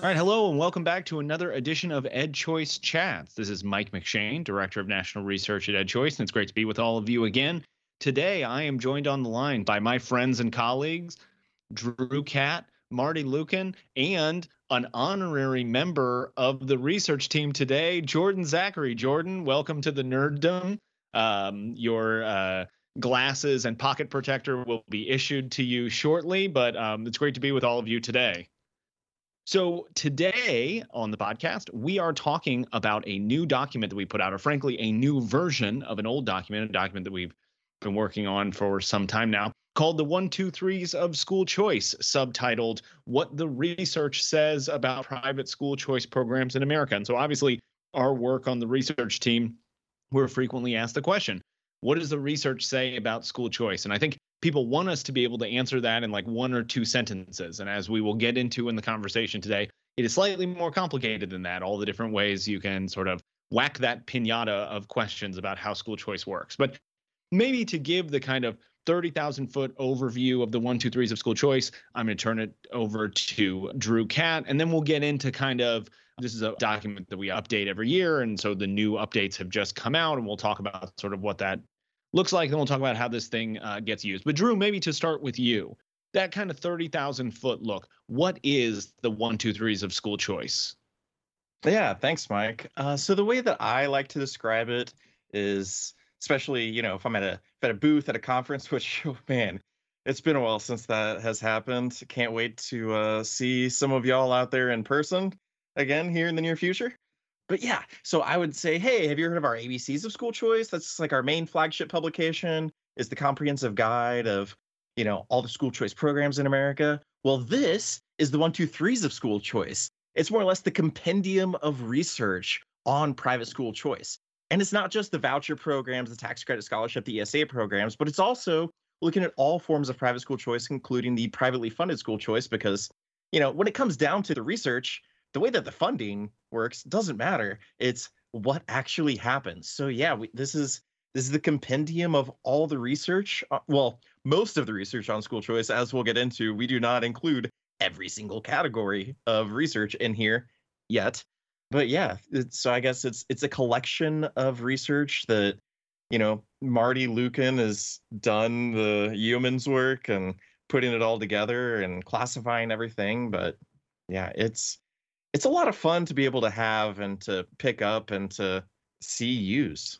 All right, hello, and welcome back to another edition of EdChoice Chats. This is Mike McShane, Director of National Research at EdChoice, and it's great to be with all of you again. Today, I am joined on the line by my friends and colleagues, Drew Catt, Marty Lueken, and an honorary member of the research team today, Jordan Zachary. Jordan, welcome to the nerddom. Um, your uh, glasses and pocket protector will be issued to you shortly, but um, it's great to be with all of you today. So, today on the podcast, we are talking about a new document that we put out, or frankly, a new version of an old document, a document that we've been working on for some time now, called the One, Two, Threes of School Choice, subtitled What the Research Says About Private School Choice Programs in America. And so, obviously, our work on the research team, we're frequently asked the question what does the research say about school choice? And I think people want us to be able to answer that in like one or two sentences. And as we will get into in the conversation today, it is slightly more complicated than that, all the different ways you can sort of whack that pinata of questions about how school choice works. But maybe to give the kind of 30,000 foot overview of the one, two, threes of school choice, I'm going to turn it over to Drew Catt, and then we'll get into kind of this is a document that we update every year. And so the new updates have just come out, and we'll talk about sort of what that looks like. Then we'll talk about how this thing uh, gets used. But Drew, maybe to start with you, that kind of 30,000 foot look, what is the one, two, threes of school choice? Yeah, thanks, Mike. Uh, so the way that I like to describe it is, especially you know, if I'm at a at a booth at a conference, which oh, man, it's been a while since that has happened. Can't wait to uh, see some of y'all out there in person again here in the near future but yeah, so I would say, hey, have you heard of our ABCs of school choice? That's like our main flagship publication is the comprehensive guide of, you know, all the school choice programs in America. Well, this is the one, two, threes of school choice. It's more or less the compendium of research on private school choice. And it's not just the voucher programs, the tax credit scholarship, the ESA programs, but it's also looking at all forms of private school choice, including the privately funded school choice, because, you know, when it comes down to the research, the way that the funding works doesn't matter. It's what actually happens. So yeah, we, this is this is the compendium of all the research. Uh, well, most of the research on school choice, as we'll get into. We do not include every single category of research in here yet. But yeah, so I guess it's it's a collection of research that you know Marty Lueken has done the yeoman's work and putting it all together and classifying everything. But yeah, it's it's a lot of fun to be able to have and to pick up and to see use.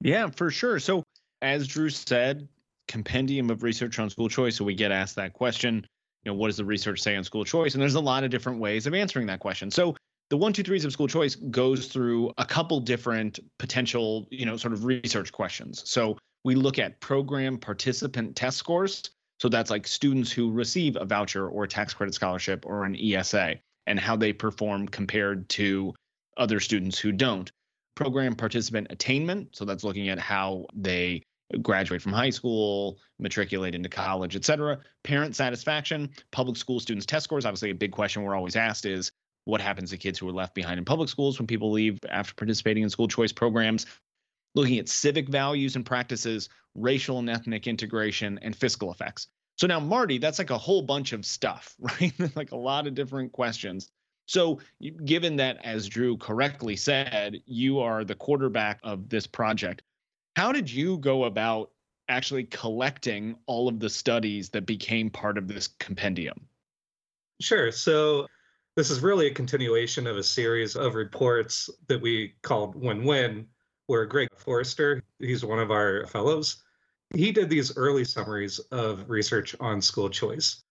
Yeah, for sure. So, as Drew said, compendium of research on school choice. So we get asked that question. You know, what does the research say on school choice? And there's a lot of different ways of answering that question. So the one, two, threes of school choice goes through a couple different potential, you know, sort of research questions. So we look at program participant test scores. So that's like students who receive a voucher or a tax credit scholarship or an ESA and how they perform compared to other students who don't. Program participant attainment, so that's looking at how they graduate from high school, matriculate into college, et cetera. Parent satisfaction, public school students test scores. Obviously, a big question we're always asked is what happens to kids who are left behind in public schools when people leave after participating in school choice programs. Looking at civic values and practices, racial and ethnic integration, and fiscal effects. So now, Marty, that's like a whole bunch of stuff, right? like a lot of different questions. So, given that, as Drew correctly said, you are the quarterback of this project, how did you go about actually collecting all of the studies that became part of this compendium? Sure. So, this is really a continuation of a series of reports that we called Win Win, where Greg Forster, he's one of our fellows, he did these early summaries of research on school choice.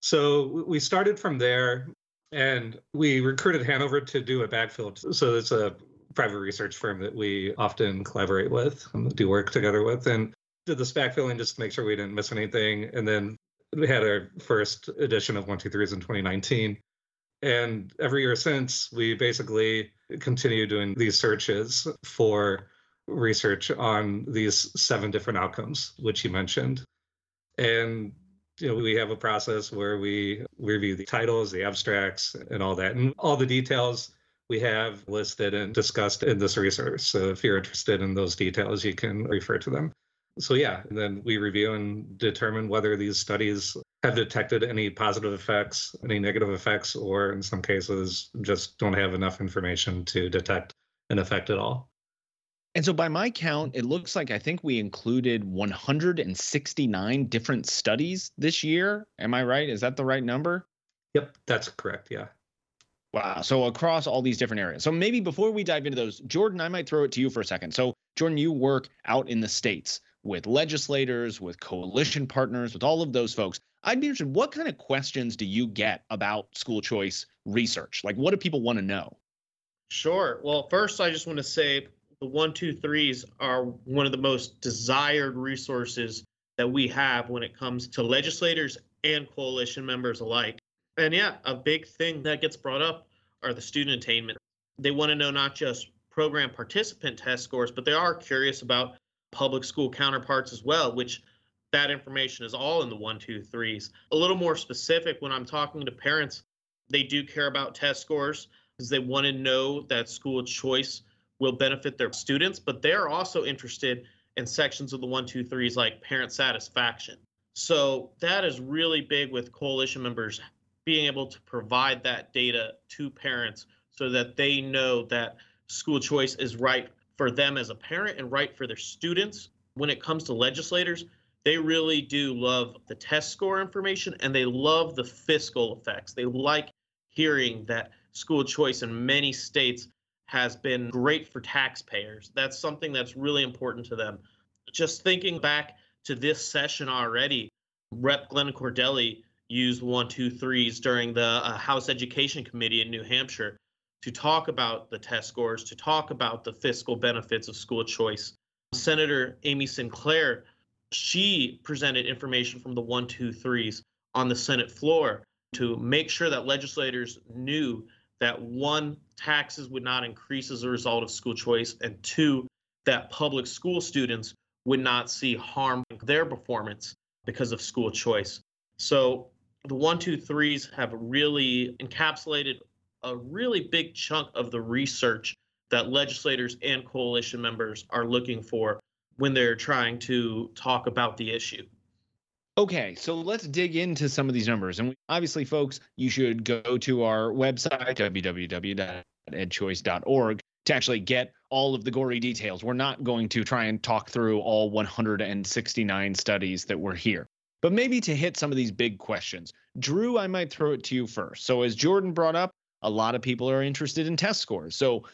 So we started from there and we recruited Hanover to do a backfill. So it's a private research firm that we often collaborate with and do work together with and did this backfilling just to make sure we didn't miss anything. And then we had our first edition of 123s in 2019. And every year since, we basically continue doing these searches for research on these seven different outcomes, which you mentioned. And you know, we have a process where we review the titles, the abstracts, and all that, and all the details we have listed and discussed in this research. So if you're interested in those details, you can refer to them. So yeah, then we review and determine whether these studies have detected any positive effects, any negative effects, or in some cases, just don't have enough information to detect an effect at all. And so, by my count, it looks like I think we included 169 different studies this year. Am I right? Is that the right number? Yep, that's correct. Yeah. Wow. So, across all these different areas. So, maybe before we dive into those, Jordan, I might throw it to you for a second. So, Jordan, you work out in the States with legislators, with coalition partners, with all of those folks. I'd be interested, what kind of questions do you get about school choice research? Like, what do people want to know? Sure. Well, first, I just want to say the one, two, threes are one of the most desired resources that we have when it comes to legislators and coalition members alike. And yeah, a big thing that gets brought up are the student attainment. They want to know not just program participant test scores, but they are curious about public school counterparts as well, which that information is all in the one, two, threes. A little more specific, when I'm talking to parents, they do care about test scores because they want to know that school choice will benefit their students, but they're also interested in sections of the one, two, threes like parent satisfaction. So that is really big with coalition members being able to provide that data to parents so that they know that school choice is right for them as a parent and right for their students. When it comes to legislators, they really do love the test score information and they love the fiscal effects. They like hearing that school choice in many states has been great for taxpayers. That's something that's really important to them. Just thinking back to this session already, Rep. Glenn Cordelli used one, two, threes during the uh, House Education Committee in New Hampshire to talk about the test scores, to talk about the fiscal benefits of school choice. Senator Amy Sinclair, she presented information from the one, two, threes on the Senate floor to make sure that legislators knew that one, taxes would not increase as a result of school choice, and two, that public school students would not see harm in their performance because of school choice. So the one, two, threes have really encapsulated a really big chunk of the research that legislators and coalition members are looking for when they're trying to talk about the issue. Okay, so let's dig into some of these numbers. And obviously, folks, you should go to our website, www.edchoice.org, to actually get all of the gory details. We're not going to try and talk through all 169 studies that were here, but maybe to hit some of these big questions. Drew, I might throw it to you first. So, as Jordan brought up, a lot of people are interested in test scores. So,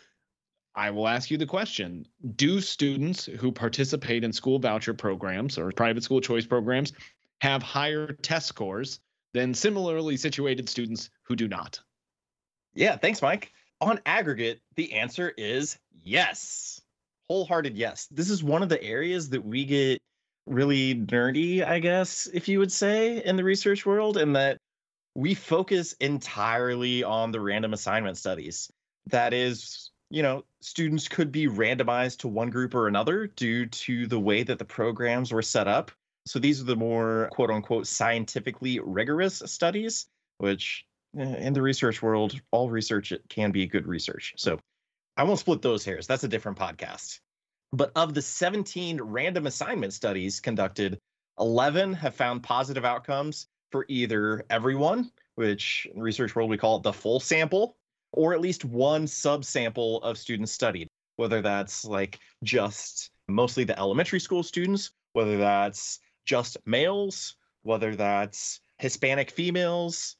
I will ask you the question Do students who participate in school voucher programs or private school choice programs have higher test scores than similarly situated students who do not? Yeah, thanks, Mike. On aggregate, the answer is yes. Wholehearted yes. This is one of the areas that we get really nerdy, I guess, if you would say, in the research world, and that we focus entirely on the random assignment studies. That is, you know, students could be randomized to one group or another due to the way that the programs were set up. So these are the more quote unquote scientifically rigorous studies, which eh, in the research world, all research can be good research. So I won't split those hairs. That's a different podcast. But of the 17 random assignment studies conducted, 11 have found positive outcomes for either everyone, which in research world we call it the full sample, or at least one subsample of students studied, whether that's like just mostly the elementary school students, whether that's just males, whether that's Hispanic females.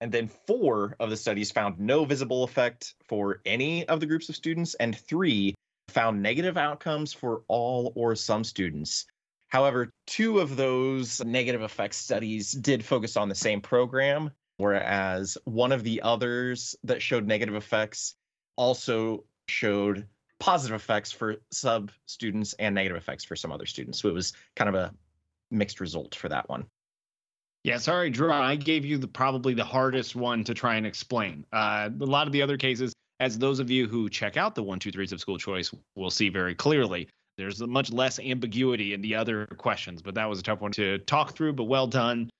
And then four of the studies found no visible effect for any of the groups of students, and three found negative outcomes for all or some students. However, two of those negative effects studies did focus on the same program, whereas one of the others that showed negative effects also showed positive effects for sub students and negative effects for some other students. So it was kind of a mixed result for that one. Yeah, sorry, Drew. I gave you the probably the hardest one to try and explain. Uh, a lot of the other cases, as those of you who check out the one, two, threes of school choice will see very clearly, there's much less ambiguity in the other questions. But that was a tough one to talk through. But well done.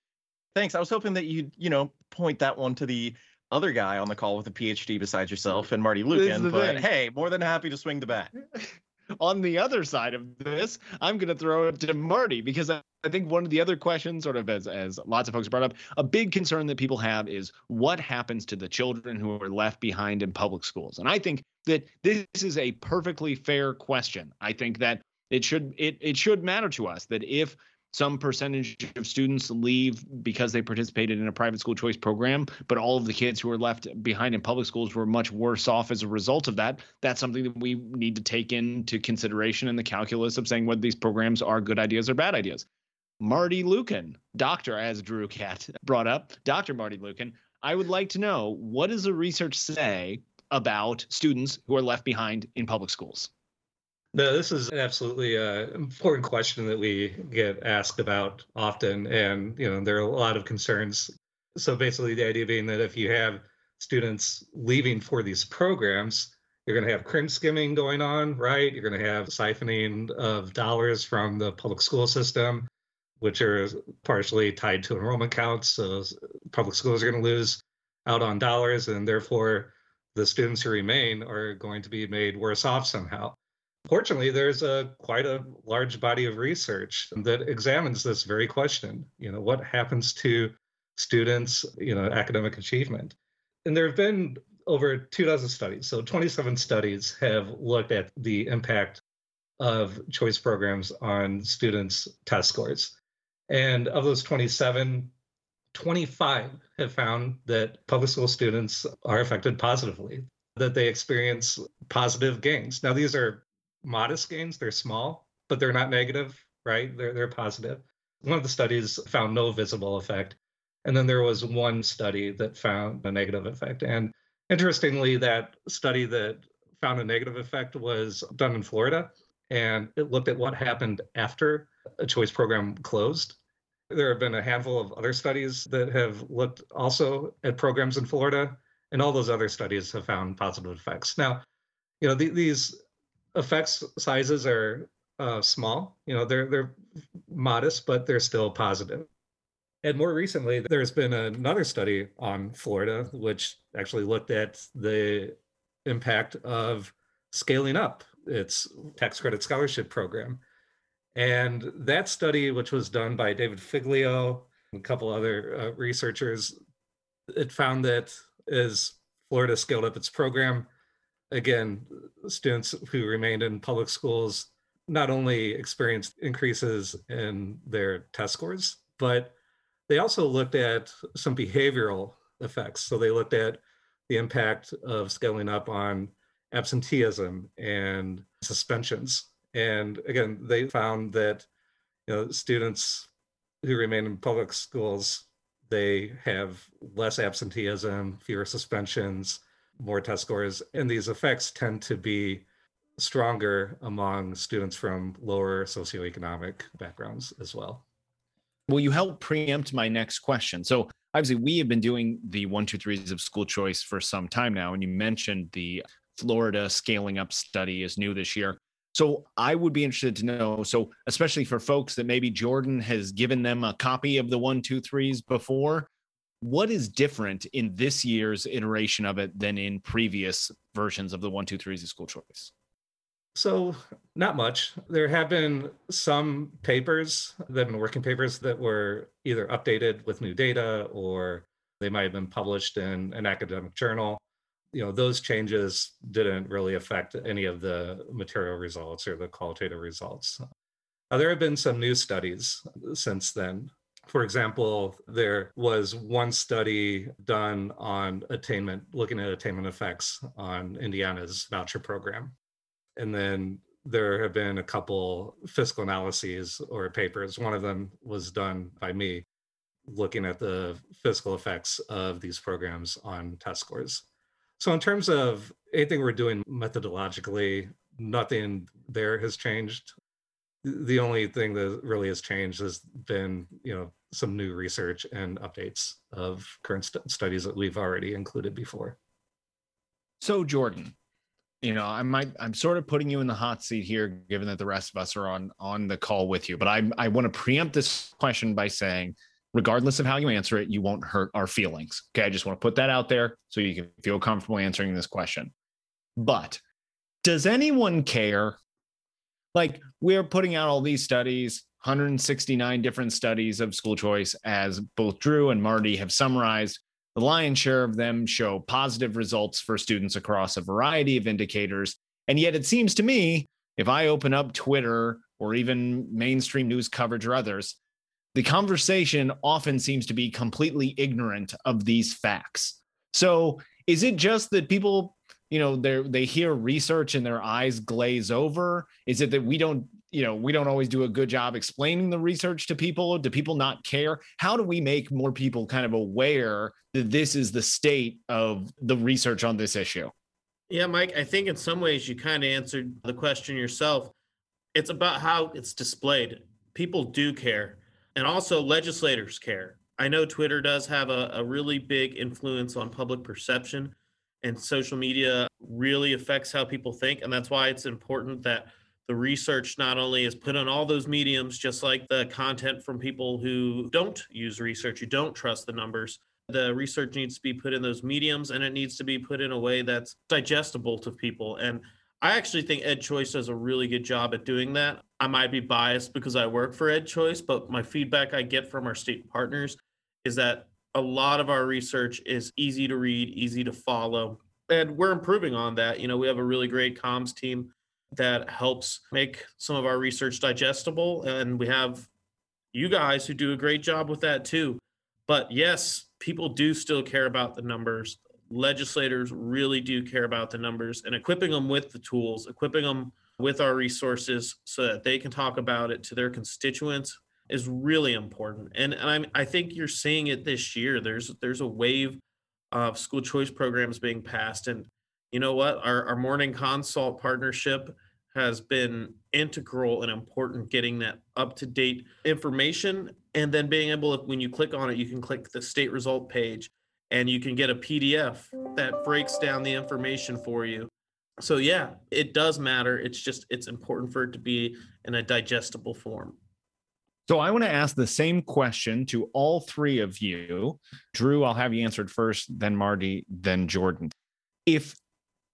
Thanks. I was hoping that you'd, you know, point that one to the other guy on the call with a PhD besides yourself and Marty Lueken. But thing. hey, more than happy to swing the bat. on the other side of this, I'm going to throw it to Marty because I, think one of the other questions, sort of as, as lots of folks brought up, a big concern that people have is what happens to the children who are left behind in public schools. And I think that this is a perfectly fair question. I think that it should it it should matter to us that if some percentage of students leave because they participated in a private school choice program, but all of the kids who are left behind in public schools were much worse off as a result of that. That's something that we need to take into consideration in the calculus of saying whether these programs are good ideas or bad ideas. Marty Lueken, doctor, as Drew Catt brought up, Dr. Marty Lueken, I would like to know what does the research say about students who are left behind in public schools? No, this is an absolutely an important question that we get asked about often. And, you know, there are a lot of concerns. So basically, the idea being that if you have students leaving for these programs, you're going to have cream skimming going on, right? You're going to have siphoning of dollars from the public school system, which are partially tied to enrollment counts. So public schools are going to lose out on dollars, and therefore the students who remain are going to be made worse off somehow. Fortunately, there's a quite a large body of research that examines this very question. You know, what happens to students, you know, academic achievement? And there have been over two dozen studies. So 27 studies have looked at the impact of choice programs on students' test scores. And of those 27, 25 have found that public school students are affected positively, that they experience positive gains. Now, these are modest gains. They're small, but they're not negative, right? They're they're positive. One of the studies found no visible effect, and then there was one study that found a negative effect. And interestingly, that study that found a negative effect was done in Florida, and it looked at what happened after a choice program closed. There have been a handful of other studies that have looked also at programs in Florida, and all those other studies have found positive effects. Now, you know, the, these effects sizes are uh, small. You know, they're they're modest, but they're still positive. And more recently, there's been another study on Florida, which actually looked at the impact of scaling up its tax credit scholarship program. And that study, which was done by David Figlio and a couple other uh, researchers, it found that as Florida scaled up its program, again, students who remained in public schools not only experienced increases in their test scores, but they also looked at some behavioral effects. So they looked at the impact of scaling up on absenteeism and suspensions. And again, they found that you know students who remain in public schools they have less absenteeism, fewer suspensions, more test scores. And these effects tend to be stronger among students from lower socioeconomic backgrounds as well. Well, you help preempt my next question. So, obviously, we have been doing the one, two, threes of school choice for some time now. And you mentioned the Florida scaling up study is new this year. So, I would be interested to know. So, especially for folks that maybe Jordan has given them a copy of the one, two, threes before, what is different in this year's iteration of it than in previous versions of the one two threes of school choice? So not much. There have been some papers that have been working papers that were either updated with new data or they might have been published in an academic journal. You know those changes didn't really affect any of the material results or the qualitative results. Uh, there have been some new studies since then for example, there was one study done on attainment, looking at attainment effects on Indiana's voucher program. And then there have been a couple fiscal analyses or papers. One of them was done by me, looking at the fiscal effects of these programs on test scores. So, in terms of anything we're doing methodologically, nothing there has changed the only thing that really has changed has been you know some new research and updates of current st- studies that we've already included before. So jordan you know i might i'm sort of putting you in the hot seat here given that the rest of us are on on the call with you but i i want to preempt this question by saying regardless of how you answer it you won't hurt our feelings. Okay i just want to put that out there so you can feel comfortable answering this question. But does anyone care like we're putting out all these studies 169 different studies of school choice as both drew and marty have summarized. The lion's share of them show positive results for students across a variety of indicators. And yet it seems to me if i open up twitter or even mainstream news coverage or others the conversation often seems to be completely ignorant of these facts. So is it just that people you know they they hear research and their eyes glaze over. Is it that we don't you know we don't always do a good job explaining the research to people? Do people not care? How do we make more people kind of aware that this is the state of the research on this issue? Yeah mike i think in some ways you kind of answered the question yourself. It's about how it's displayed. People do care and also legislators care. I know twitter does have a, a really big influence on public perception and social media really affects how people think. And that's why it's important that the research not only is put on all those mediums, just like the content from people who don't use research, who don't trust the numbers. The research needs to be put in those mediums and it needs to be put in a way that's digestible to people. And I actually think EdChoice does a really good job at doing that. I might be biased because I work for EdChoice, but my feedback I get from our state partners is that a lot of our research is easy to read, easy to follow. And we're improving on that. You know, we have a really great comms team that helps make some of our research digestible. And we have you guys who do a great job with that too. But yes, people do still care about the numbers. Legislators really do care about the numbers and equipping them with the tools, equipping them with our resources so that they can talk about it to their constituents is really important. And, and i I think you're seeing it this year. There's there's a wave of school choice programs being passed. And you know what? Our, our morning consult partnership has been integral and important getting that up to date information and then being able to when you click on it you can click the state result page and you can get a pdf that breaks down the information for you so yeah it does matter it's just it's important for it to be in a digestible form so I want to ask the same question to all three of you. Drew, I'll have you answered first, then Marty, then Jordan. If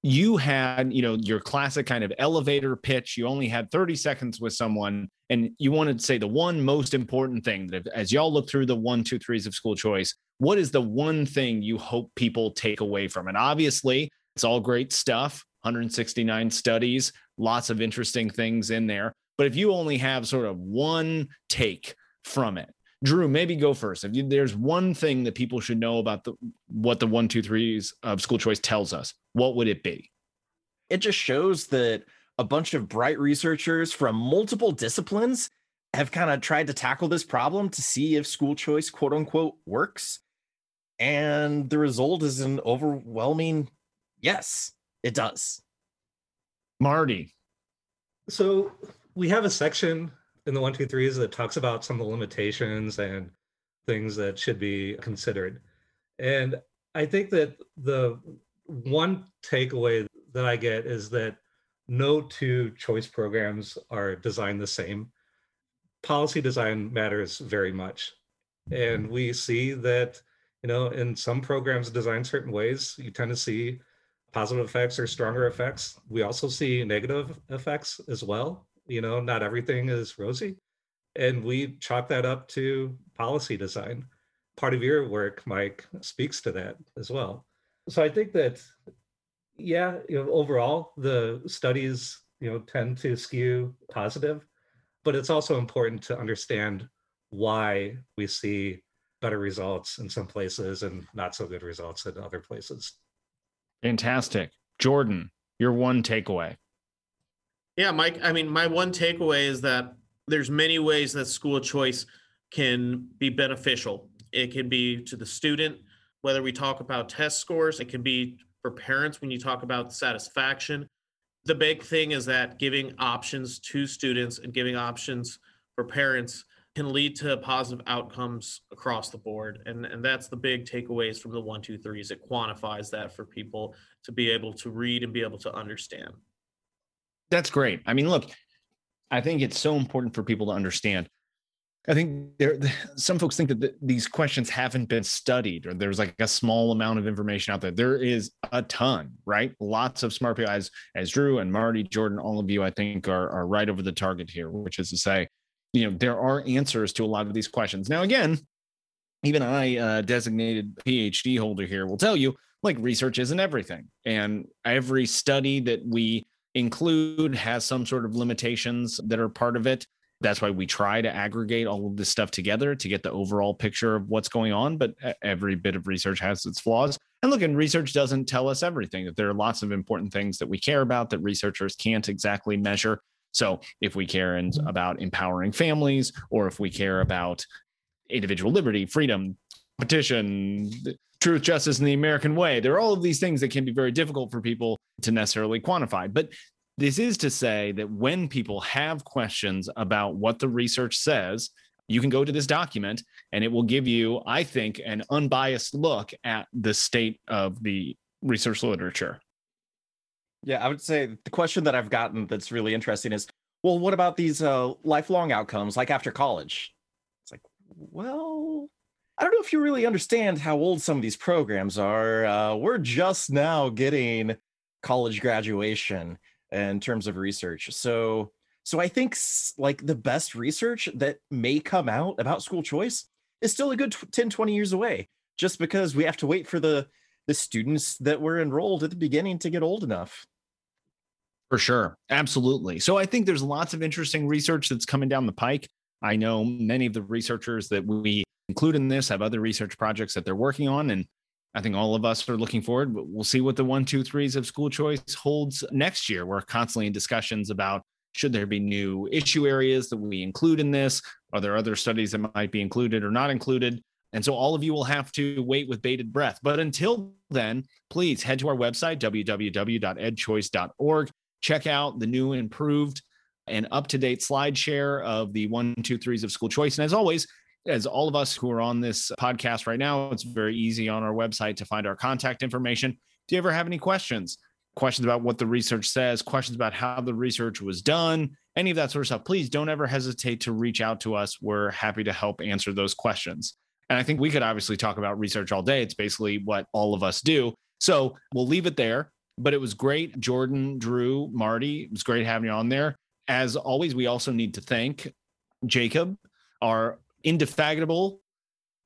you had, you know, your classic kind of elevator pitch, you only had 30 seconds with someone, and you wanted to say the one most important thing that as y'all look through the one, two, threes of school choice, what is the one thing you hope people take away from it? Obviously, it's all great stuff, 169 studies, lots of interesting things in there. But if you only have sort of one take from it, Drew, maybe go first. If you, there's one thing that people should know about the what the one, two, threes of school choice tells us, what would it be? It just shows that a bunch of bright researchers from multiple disciplines have kind of tried to tackle this problem to see if school choice, quote unquote, works. And the result is an overwhelming yes, it does. Marty. So we have a section in the one two threes that talks about some of the limitations and things that should be considered. And I think that the one takeaway that I get is that no two choice programs are designed the same. Policy design matters very much. And we see that, you know, in some programs designed certain ways, you tend to see positive effects or stronger effects. We also see negative effects as well you know not everything is rosy. And we chalk that up to policy design. Part of your work mike speaks to that as well. So i think that yeah you know overall the studies you know tend to skew positive but it's also important to understand why we see better results in some places and not so good results in other places. Fantastic. Jordan your one takeaway yeah, Mike. I mean, my one takeaway is that there's many ways that school choice can be beneficial. It can be to the student, whether we talk about test scores, it can be for parents when you talk about satisfaction. The big thing is that giving options to students and giving options for parents can lead to positive outcomes across the board. And, and that's the big takeaways from the one, two, threes. It quantifies that for people to be able to read and be able to understand. That's great. I mean, look, I think it's so important for people to understand. I think there some folks think that the, these questions haven't been studied or there's like a small amount of information out there. There is a ton, right? Lots of smart people as as Drew and Marty, Jordan, all of you, I think are are right over the target here, which is to say, you know, there are answers to a lot of these questions. Now, again, even I, uh, designated PhD holder here, will tell you like research isn't everything, and every study that we include has some sort of limitations that are part of it that's why we try to aggregate all of this stuff together to get the overall picture of what's going on. But every bit of research has its flaws. And look, and research doesn't tell us everything, that there are lots of important things that we care about that researchers can't exactly measure. So if we care mm-hmm. about empowering families, or if we care about individual liberty, freedom, competition, truth, justice, and the American way, there are all of these things that can be very difficult for people to necessarily quantify. But this is to say that when people have questions about what the research says, you can go to this document and it will give you, I think, an unbiased look at the state of the research literature. Yeah, I would say the question that I've gotten that's really interesting is well, what about these uh, lifelong outcomes like after college? It's like, well, I don't know if you really understand how old some of these programs are. Uh, we're just now getting college graduation in terms of research. So so I think like the best research that may come out about school choice is still a good 10 20 years away just because we have to wait for the the students that were enrolled at the beginning to get old enough. For sure. Absolutely. So I think there's lots of interesting research that's coming down the pike. I know many of the researchers that we include in this have other research projects that they're working on and I think all of us are looking forward. We'll see what the one, two, threes of school choice holds next year. We're constantly in discussions about should there be new issue areas that we include in this? Are there other studies that might be included or not included? And so all of you will have to wait with bated breath. But until then, please head to our website, www.edchoice.org. Check out the new, improved, and up to date slide share of the one, two, threes of school choice. And as always, as all of us who are on this podcast right now, it's very easy on our website to find our contact information. Do you ever have any questions? Questions about what the research says, questions about how the research was done, any of that sort of stuff, please don't ever hesitate to reach out to us. We're happy to help answer those questions. And I think we could obviously talk about research all day. It's basically what all of us do. So we'll leave it there. But it was great. Jordan, Drew, Marty, it was great having you on there. As always, we also need to thank Jacob, our indefatigable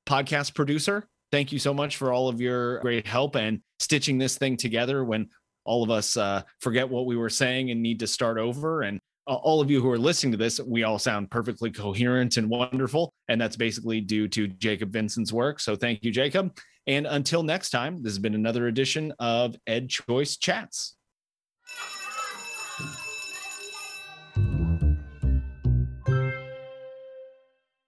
podcast producer. Thank you so much for all of your great help and stitching this thing together when all of us uh, forget what we were saying and need to start over. And uh, all of you who are listening to this, we all sound perfectly coherent and wonderful. And that's basically due to Jacob Vincent's work. So thank you, Jacob. And until next time, this has been another edition of Ed Choice Chats.